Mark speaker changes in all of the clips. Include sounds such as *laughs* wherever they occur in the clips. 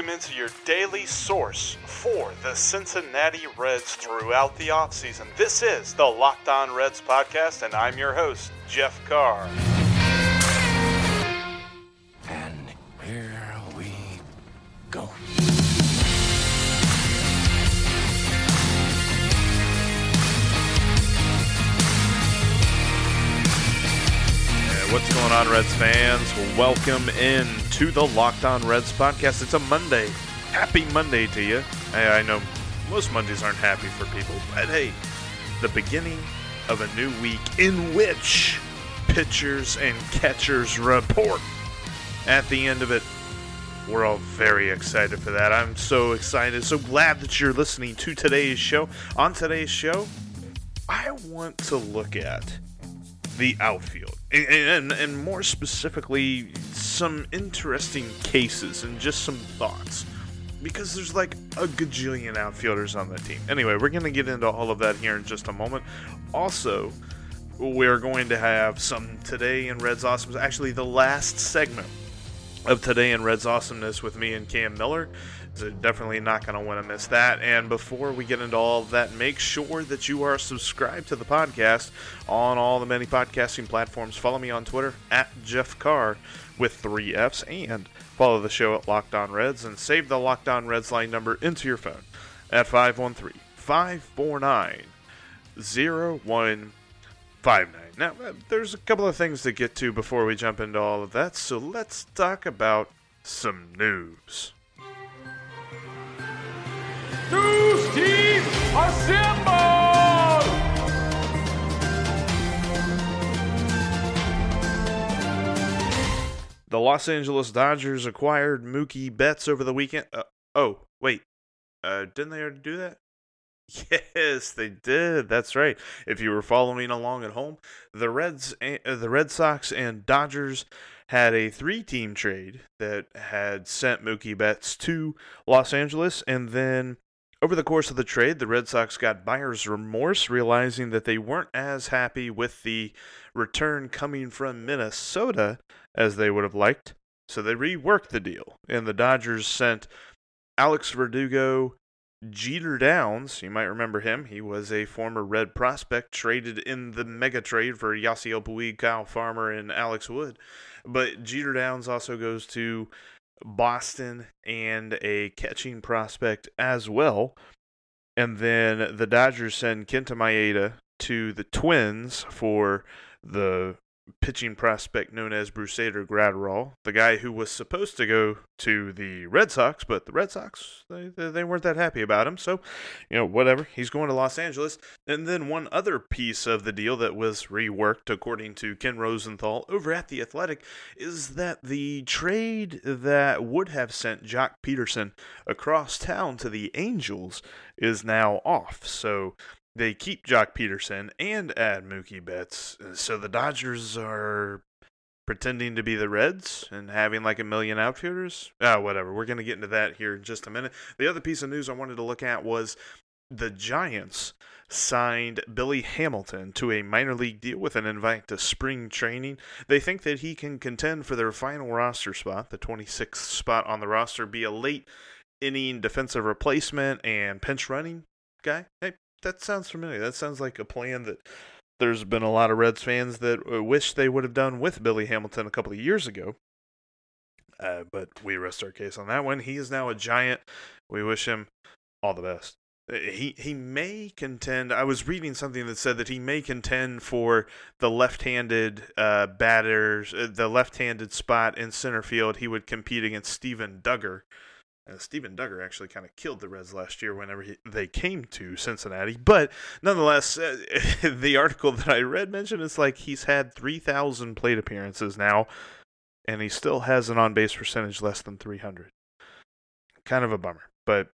Speaker 1: Welcome into your daily source for the Cincinnati Reds throughout the offseason. This is the Locked On Reds podcast, and I'm your host, Jeff Carr.
Speaker 2: And here we go.
Speaker 1: On, Reds fans? Welcome in to the Locked On Reds podcast. It's a Monday. Happy Monday to you. Hey, I know most Mondays aren't happy for people, but hey, the beginning of a new week in which pitchers and catchers report. At the end of it, we're all very excited for that. I'm so excited, so glad that you're listening to today's show. On today's show, I want to look at the outfield and, and, more specifically some interesting cases and just some thoughts. Because there's like a gajillion outfielders on the team. Anyway we're going to get into all of that here in just a moment. Also we're going to have some today in reds awesomeness actually the last segment of today in Reds Awesomeness with me and Cam Miller. Definitely not going to want to miss that. And before we get into all of that, make sure that you are subscribed to the podcast on all the many podcasting platforms. Follow me on Twitter at Jeff Carr with three F's and follow the show at Locked On Reds and save the Locked On Reds line number into your phone at 513 549 0159. Now, uh, there's a couple of things to get to before we jump into all of that, so let's talk about some. News The Los Angeles Dodgers acquired Mookie Betts over the weekend. Uh, oh, wait. Uh, didn't they already do that? *laughs* Yes, they did. That's right. If you were following along at home, the Reds, uh, the Red Sox, and Dodgers had a three-team trade that had sent Mookie Betts to Los Angeles, and then over the course of the trade, the Red Sox got buyer's remorse, realizing that they weren't as happy with the return coming from Minnesota as they would have liked. So they reworked the deal, and the Dodgers sent Alex Verdugo Jeter Downs, you might remember him. He was a former Red prospect traded in the mega trade for Yasiel Puig, Kyle Farmer, and Alex Wood. But Jeter Downs also goes to Boston and a catching prospect as well. And then the Dodgers send Kenta Maeda to the Twins for the pitching prospect known as Brusdar Graterol, the guy who was supposed to go to the Red Sox, but the Red Sox they, they weren't that happy about him. So, you know, whatever. He's going to Los Angeles. And then one other piece of the deal that was reworked, according to Ken Rosenthal over at the Athletic, is that the trade that would have sent Joc Pederson across town to the Angels is now off. So they keep Joc Pederson and add Mookie Betts. So the Dodgers are pretending to be the Reds and having like a million outfielders. Ah, whatever. We're going to get into that here in just a minute. The other piece of news I wanted to look at was the Giants signed Billy Hamilton to a minor league deal with an invite to spring training. They think that he can contend for their final roster spot, the 26th spot on the roster, be a late inning defensive replacement and pinch running guy. Hey, that sounds familiar. That sounds like a plan that there's been a lot of Reds fans that uh, wish they would have done with Billy Hamilton a couple of years ago. Uh, but we rest our case on that one. He is now a giant. We wish him all the best. Uh, He he may contend. I was reading something that said that he may contend for the left-handed uh, batters, uh, the left-handed spot in center field. He would compete against Steven Duggar. Uh, Steven Duggar actually kind of killed the Reds last year whenever he, they came to Cincinnati. But nonetheless, uh, *laughs* the article that I read mentioned it's like he's had 3,000 plate appearances now, and he still has an on base percentage less than 300. Kind of a bummer. But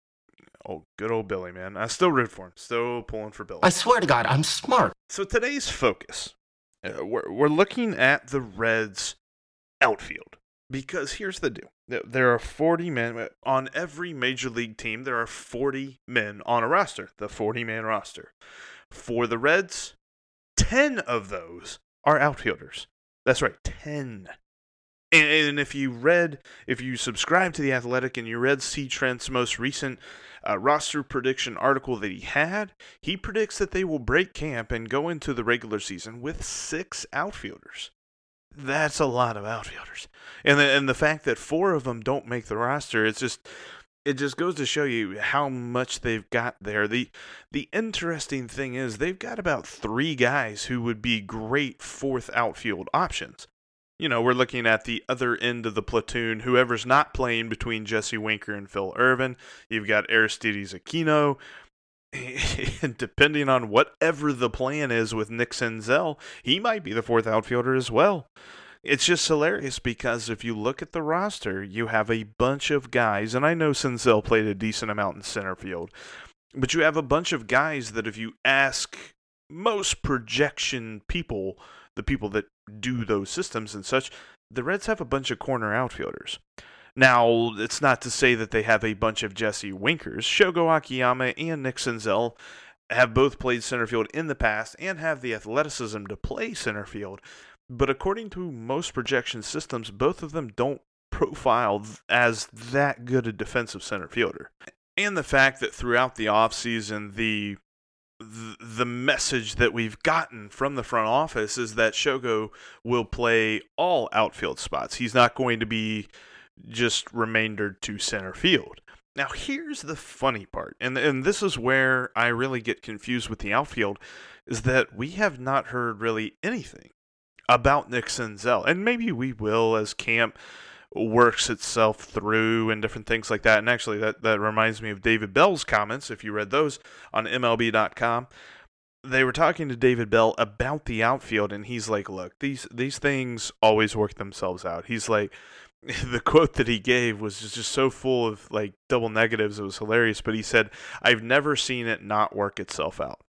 Speaker 1: Oh, good old Billy, man. I still root for him. Still pulling for Billy.
Speaker 2: I swear to God, I'm smart.
Speaker 1: So today's focus, uh, we're, we're looking at the Reds outfield because here's the deal. There- are 40 men uh, on every major league team. There are 40 men on a roster, the 40 man roster. For the Reds, 10 of those are outfielders. That's right, 10. And, and if you read, if you subscribe to The Athletic and you read C. Trent's most recent uh, roster prediction article that he had, he predicts that they will break camp and go into the regular season with six outfielders. That's a lot of outfielders, and the, and the fact that four of them don't make the roster, it's just it just goes to show you how much they've got there. the The interesting thing is they've got about three guys who would be great fourth outfield options. You know, we're looking at the other end of the platoon. Whoever's not playing between Jesse Winker and Phil Ervin, you've got Aristides Aquino, *laughs* and depending on whatever the plan is with Nick Senzel, he might be the fourth outfielder as well. It's just hilarious because if you look at the roster, you have a bunch of guys, and I know Senzel played a decent amount in center field, but you have a bunch of guys that if you ask most projection people, the people that do those systems and such, the Reds have a bunch of corner outfielders. Now, it's not to say that they have a bunch of Jesse Winkers. Shogo Akiyama and Nick Senzel have both played center field in the past and have the athleticism to play center field. But according to most projection systems, both of them don't profile as that good a defensive center fielder. And the fact that throughout the offseason, the the message that we've gotten from the front office is that Shogo will play all outfield spots. He's not going to be just remaindered to center field. Now, here's the funny part, and and this is where I really get confused with the outfield, is that we have not heard really anything about Nick Senzel, and maybe we will as camp works itself through and different things like that. And actually, that that reminds me of David Bell's comments. If you read those on MLB.com, they were talking to David Bell about the outfield, and he's like, "Look, these these things always work themselves out." He's like, *laughs* the quote that he gave was just, so full of like double negatives. It was hilarious, but he said, "I've never seen it not work itself out."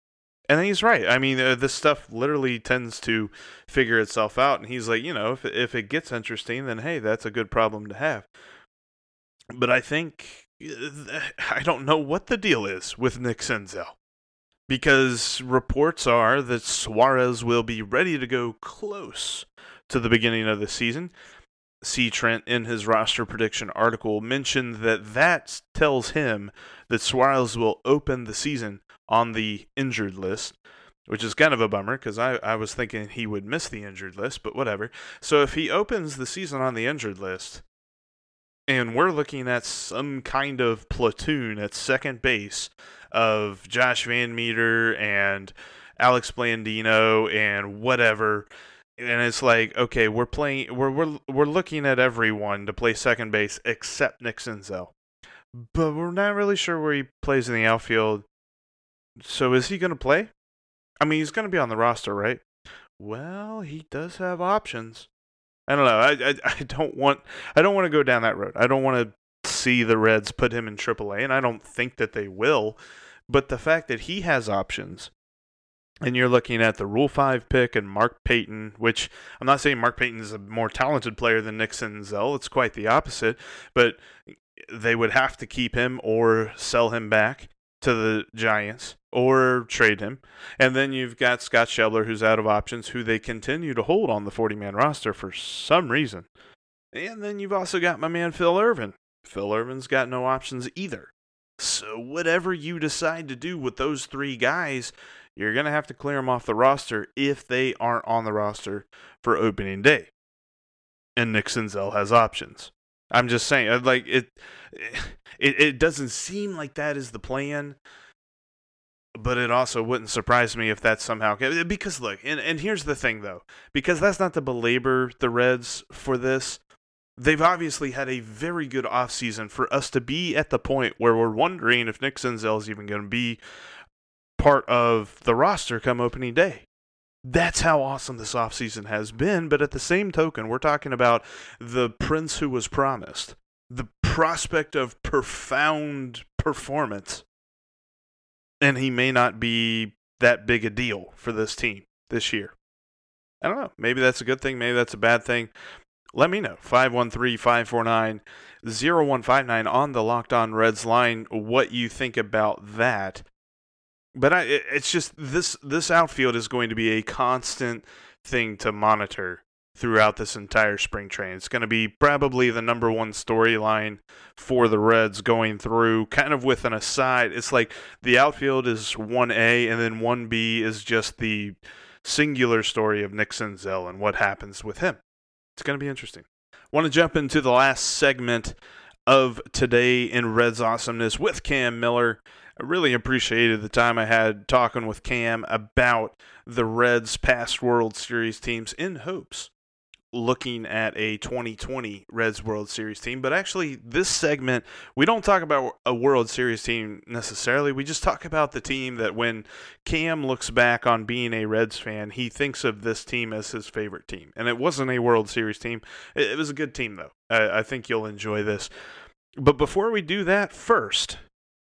Speaker 1: And he's right. I mean, uh, this stuff literally tends to figure itself out. And he's like, you know, if if it gets interesting, then hey, that's a good problem to have. But I think uh, I don't know what the deal is with Nick Senzel because reports are that Suarez will be ready to go close to the beginning of the season. C. Trent, in his roster prediction article, mentioned that that tells him that Suarez will open the season on the injured list, which is kind of a bummer because I, I was thinking he would miss the injured list, but whatever. So if he opens the season on the injured list, and we're looking at some kind of platoon at second base of Josh VanMeter and Alex Blandino and whatever. And it's like, okay, we're playing, we're we're we're looking at everyone to play second base except Nixon Senzel, but we're not really sure where he plays in the outfield. So is he going to play? I mean, he's going to be on the roster, right? Well, he does have options. I don't know. I, I I don't want I don't want to go down that road. I don't want to see the Reds put him in AAA, and I don't think that they will. But the fact that he has options, and you're looking at the Rule Five pick and Mark Payton, which I'm not saying Mark Payton is a more talented player than Nick Senzel. It's quite the opposite. But they would have to keep him or sell him back to the Giants or trade him. And then you've got Scott Schebler, who's out of options, who they continue to hold on the 40 man roster for some reason. And then you've also got my man Phil Ervin. Phil Ervin's got no options either. So, whatever you decide to do with those three guys, you're going to have to clear them off the roster if they aren't on the roster for opening day. And Nick Senzel has options. I'm just saying, uh, like it, *sighs* it, it doesn't seem like that is the plan, but it also wouldn't surprise me if that's somehow because look, and and here's the thing though, because that's not to belabor the Reds for this. They've obviously had a very good offseason for us to be at the point where we're wondering if Nick is even going to be part of the roster come opening day. That's how awesome this offseason has been. But at the same token, we're talking about the prince who was promised, the prospect of profound performance, and he may not be that big a deal for this team this year. I don't know. Maybe that's a good thing. Maybe that's a bad thing. Let me know. 513 549 0159 on the Locked On Reds line what you think about that. But I, it's just this this outfield is going to be a constant thing to monitor throughout this entire spring training. It's going to be probably the number one storyline for the Reds going through, kind of with an aside. It's like the outfield is 1A, and then 1B is just the singular story of Nick Senzel and what happens with him. It's going to be interesting. Want to jump into the last segment of today in Reds Awesomeness with Cam Miller. I really appreciated the time I had talking with Cam about the Reds' past World Series teams in hopes looking at a 2020 Reds World Series team. But actually, this segment, we don't talk about a World Series team necessarily. We just talk about the team that when Cam looks back on being a Reds fan, he thinks of this team as his favorite team. And it wasn't a World Series team, it, was a good team, though. I, think you'll enjoy this. But before we do that, first,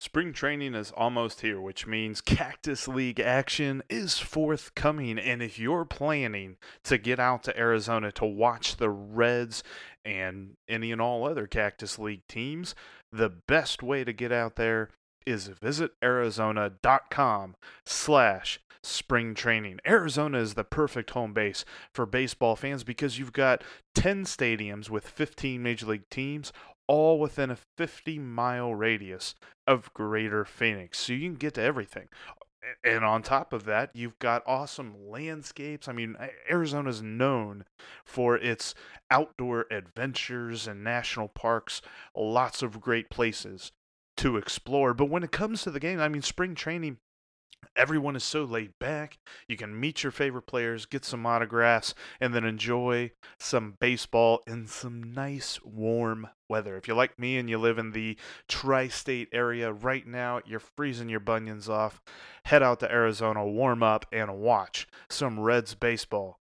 Speaker 1: Spring training is almost here, which means Cactus League action is forthcoming. And if you're planning to get out to Arizona to watch the Reds and any and all other Cactus League teams, the best way to get out there is visit arizona.com slash spring training. Arizona is the perfect home base for baseball fans because you've got 10 stadiums with 15 major league teams, all within a 50 mile radius of Greater Phoenix. So you can get to everything. And on top of that, you've got awesome landscapes. I mean, Arizona's known for its outdoor adventures and national parks, lots of great places to explore. But when it comes to the game, I mean, spring training Everyone is so laid back. You can meet your favorite players, get some autographs, and then enjoy some baseball in some nice warm weather. If you're like me and you live in the tri state area right now, you're freezing your bunions off. Head out to Arizona, warm up, and watch some Reds baseball.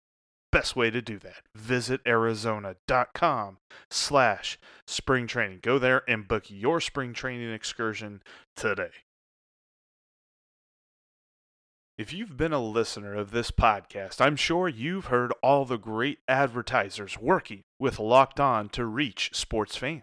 Speaker 1: Best way to do that. Visit arizona.com slash spring training. Go there and book your spring training excursion today. If you've been a listener of this podcast, I'm sure you've heard all the great advertisers working with Locked On to reach sports fans.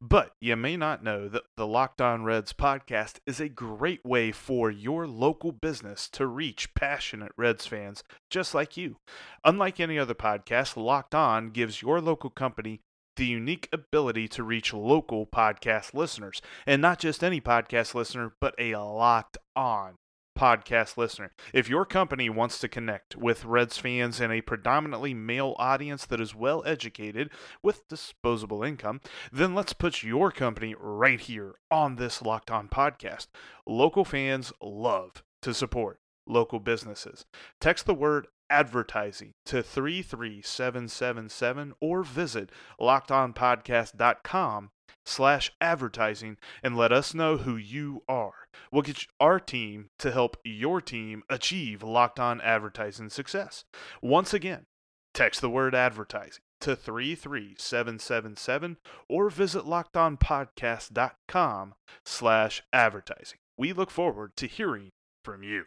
Speaker 1: But you may not know that the Locked On Reds podcast is a great way for your local business to reach passionate Reds fans just like you. Unlike any other podcast, Locked On gives your local company the unique ability to reach local podcast listeners. And not just any podcast listener, but a locked on podcast listener. If your company wants to connect with Reds fans in a predominantly male audience that is well educated with disposable income, then let's put your company right here on this Locked On podcast. Local fans love to support local businesses. Text the word advertising to 33777 or visit lockedonpodcast.com slash advertising and let us know who you are. We'll get our team to help your team achieve locked on advertising success. Once again, text the word advertising to 33777 or visit lockedonpodcast.com slash advertising. We look forward to hearing from you.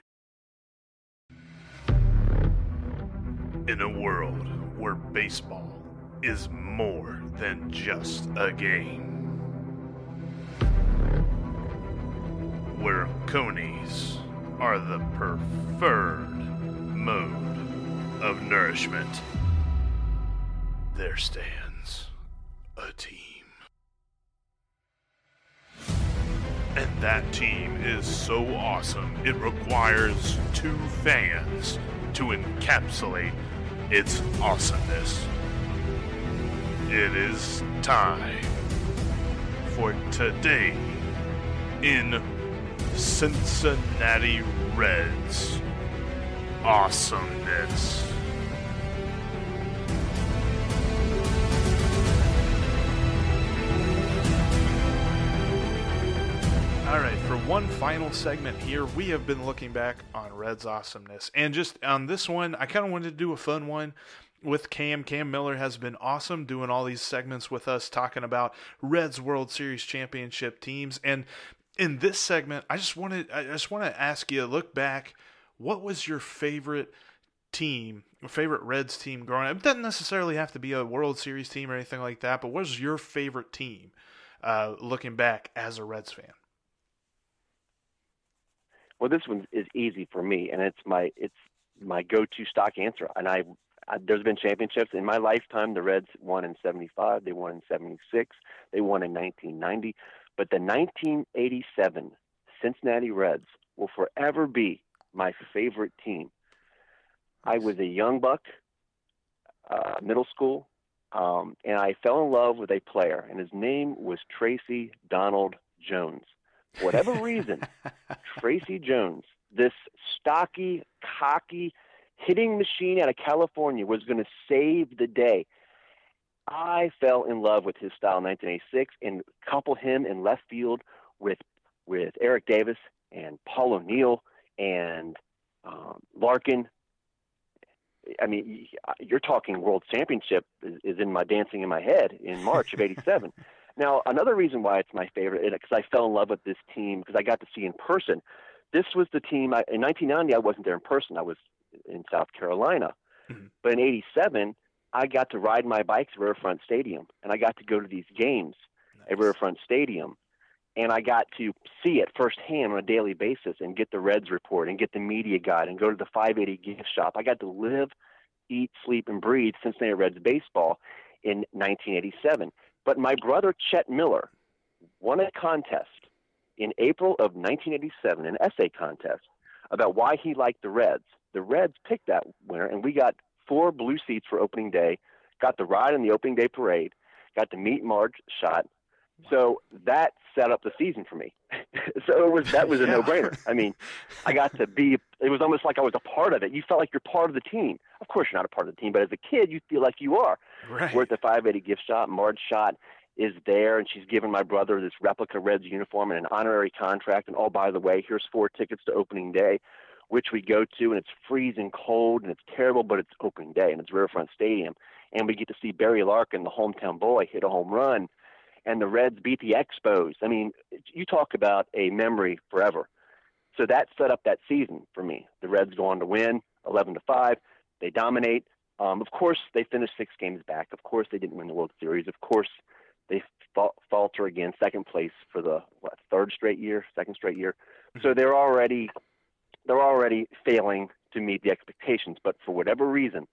Speaker 1: In a world where baseball is more than just a game where coneys are the preferred mode of nourishment, there stands a team. And that team is so awesome, it requires two fans to encapsulate its awesomeness. It is time for today in Cincinnati Reds. Awesomeness. All right, for one final segment here, we have been looking back on Reds awesomeness. And just on this one, I kind of wanted to do a fun one with Cam. Cam Miller has been awesome doing all these segments with us, talking about Reds World Series championship teams. And in this segment, I just wanted I just want to ask you look back. What was your favorite team, favorite Reds team growing up? It doesn't necessarily have to be a World Series team or anything like that, but what was your favorite team uh, looking back as a Reds fan?
Speaker 3: Well, this one is easy for me, and it's my it's my go-to stock answer. And I, I there's been championships in my lifetime. The Reds won in '75, they won in '76, they won in 1990, but the 1987 Cincinnati Reds will forever be my favorite team. I was a young buck, uh, middle school, um, and I fell in love with a player, and his name was Tracy Donald Jones. For whatever *laughs* reason, Tracy Jones, this stocky, cocky hitting machine out of California, was going to save the day. I fell in love with his style in 1986 and couple him in left field with with Eric Davis and Paul O'Neill and um, Larkin. I mean, you're talking world championship is, is in my dancing in my head in March of '87. *laughs* now, another reason why it's my favorite because I fell in love with this team because I got to see in person. This was the team I, in 1990. I wasn't there in person. I was in South Carolina, mm-hmm. but in '87, I got to ride my bike to Riverfront Stadium, and I got to go to these games nice. at Riverfront Stadium and I got to see it firsthand on a daily basis and get the Reds report and get the media guide and go to the 580 gift shop. I got to live, eat, sleep, and breathe Cincinnati Reds baseball in 1987. But my brother Chet Miller won a contest in April of 1987, an essay contest about why he liked the Reds. The Reds picked that winner, and we got four blue seats for opening day, got the ride in the opening day parade, got to meet Marge Schott, so that set up the season for me. *laughs* so it was that was a yeah. no-brainer. I mean, I got to be. It was almost like I was a part of it. You felt like you're part of the team. Of course, you're not a part of the team, but as a kid, you feel like you are.
Speaker 1: Right.
Speaker 3: We're at the 580 gift shop. Marge Schott is there, and she's giving my brother this replica Reds uniform and an honorary contract. And oh, by the way, here's four tickets to opening day, which we go to, and it's freezing cold and it's terrible, but it's opening day and it's Riverfront Stadium, and we get to see Barry Larkin, the hometown boy, hit a home run and the Reds beat the Expos. I mean, you talk about a memory forever. So that set up that season for me. The Reds go on to win 11 to 5. They dominate. Um, of course, they finished six games back. Of course, they didn't win the World Series. Of course, they falter again, second place for the what, third straight year, second straight year. Mm-hmm. So they're already they're already failing to meet the expectations. But for whatever reason,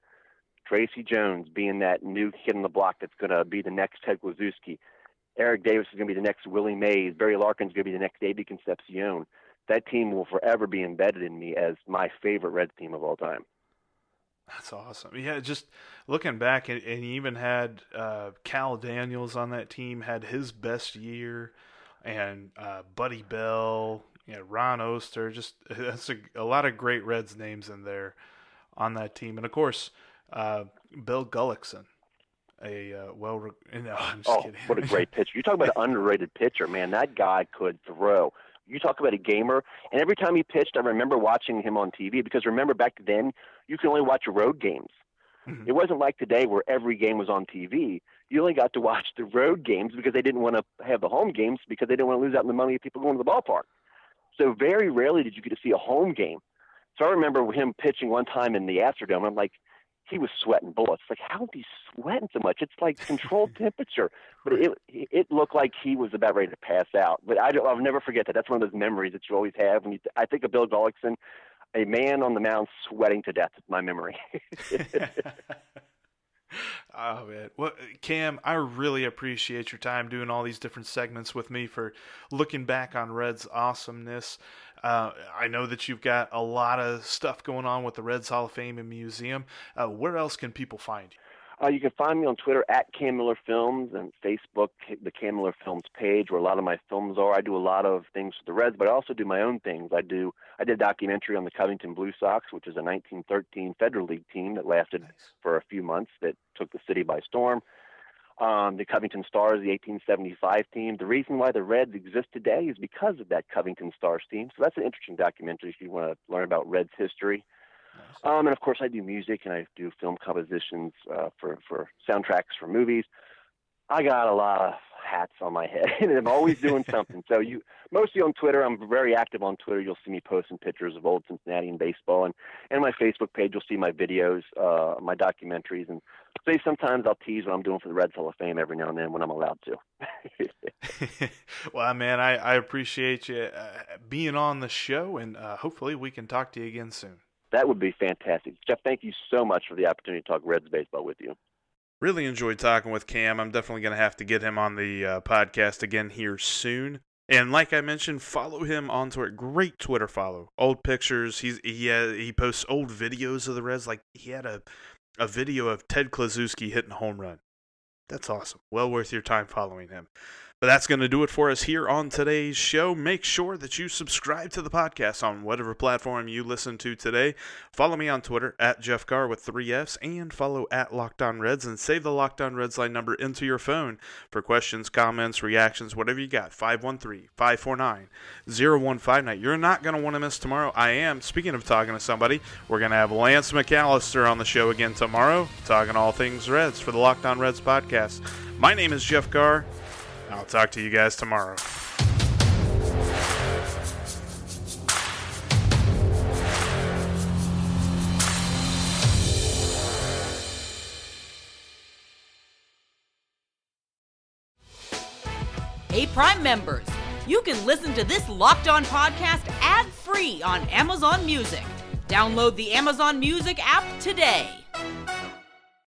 Speaker 3: Tracy Jones being that new kid on the block that's going to be the next Ted Kluszewski, Eric Davis is going to be the next Willie Mays. Barry Larkin is going to be the next David Concepcion. That team will forever be embedded in me as my favorite Reds team of all time.
Speaker 1: That's awesome. Yeah, just looking back, and, and you even had uh, Kal Daniels on that team, had his best year, and uh, Buddy Bell, yeah, Ron Oester. Just *laughs* that's a, a, lot of great Reds names in there on that team, and of course, uh, Bill Gullickson a uh, well. *laughs* No, I'm just
Speaker 3: oh,
Speaker 1: kidding.
Speaker 3: what a great *laughs* pitcher! You talk about an underrated pitcher, man. That guy could throw. You talk about a gamer, and every time he pitched, I remember watching him on TV because remember back then you could only watch road games. Mm-hmm. It wasn't like today where every game was on TV. You only got to watch the road games because they didn't want to have the home games because they didn't want to lose out on the money of people going to the ballpark. So very rarely did you get to see a home game. So I remember him pitching one time in the Astrodome. I'm like, he was sweating bullets. Like, how is he sweating so much? It's like controlled *laughs* temperature. But it it looked like he was about ready to pass out. But I don't, I'll never forget that. That's one of those memories that you always have when you. I think of Bill Gullickson, a man on the mound sweating to death. It's my memory. *laughs* *laughs*
Speaker 1: Oh man, well, Cam, I really appreciate your time doing all these different segments with me for looking back on Reds' awesomeness. Uh, I know that you've got a lot of stuff going on with the Reds Hall of Fame and Museum. Uh, where else can people find you?
Speaker 3: Uh, you can find me on Twitter at Cam Miller Films and Facebook, the Cam Miller Films page, where a lot of my films are. I do a lot of things for the Reds, but I also do my own things. I do I did a documentary on the Covington Blue Sox, which is a 1913 Federal League team that lasted nice. for a few months, that took the city by storm. Um, the Covington Stars, the 1875 team. The reason why the Reds exist today is because of that Covington Stars team. So that's an interesting documentary if you want to learn about Reds history. Um, and of course, I do music and I do film compositions uh, for for soundtracks for movies. I got a lot of hats on my head, *laughs* and I'm always doing *laughs* something. So you mostly on Twitter. I'm very active on Twitter. You'll see me posting pictures of old Cincinnati and baseball, and and my Facebook page. You'll see my videos, uh, my documentaries, and say sometimes I'll tease what I'm doing for the Reds Hall of Fame every now and then when I'm allowed
Speaker 1: to. *laughs* well, man, I, I appreciate you uh, being on the show, and uh, hopefully we can talk to you again soon.
Speaker 3: That would be fantastic, Jeff. Thank you so much for the opportunity to talk Reds baseball with you.
Speaker 1: Really enjoyed talking with Cam. I'm definitely going to have to get him on the uh, podcast again here soon. And like I mentioned, follow him on Twitter. Great Twitter follow. Old pictures. He's he he posts old videos of the Reds. Like he had a a video of Ted Kluszewski hitting a home run. That's awesome. Well worth your time following him. But that's going to do it for us here on today's show. Make sure that you subscribe to the podcast on whatever platform you listen to today. Follow me on Twitter at Jeff Carr with three F's and follow at Locked On Reds and save the Locked On Reds line number into your phone for questions, comments, reactions, whatever you got. 513 549 0159. You're not going to want to miss tomorrow. I am. Speaking of talking to somebody, we're going to have Lance McAllister on the show again tomorrow, talking all things Reds for the Locked On Reds podcast. My name is Jeff Carr. I'll talk to you guys tomorrow.
Speaker 4: Hey, Prime members, you can listen to this Locked On podcast ad free on Amazon Music. Download the Amazon Music app today.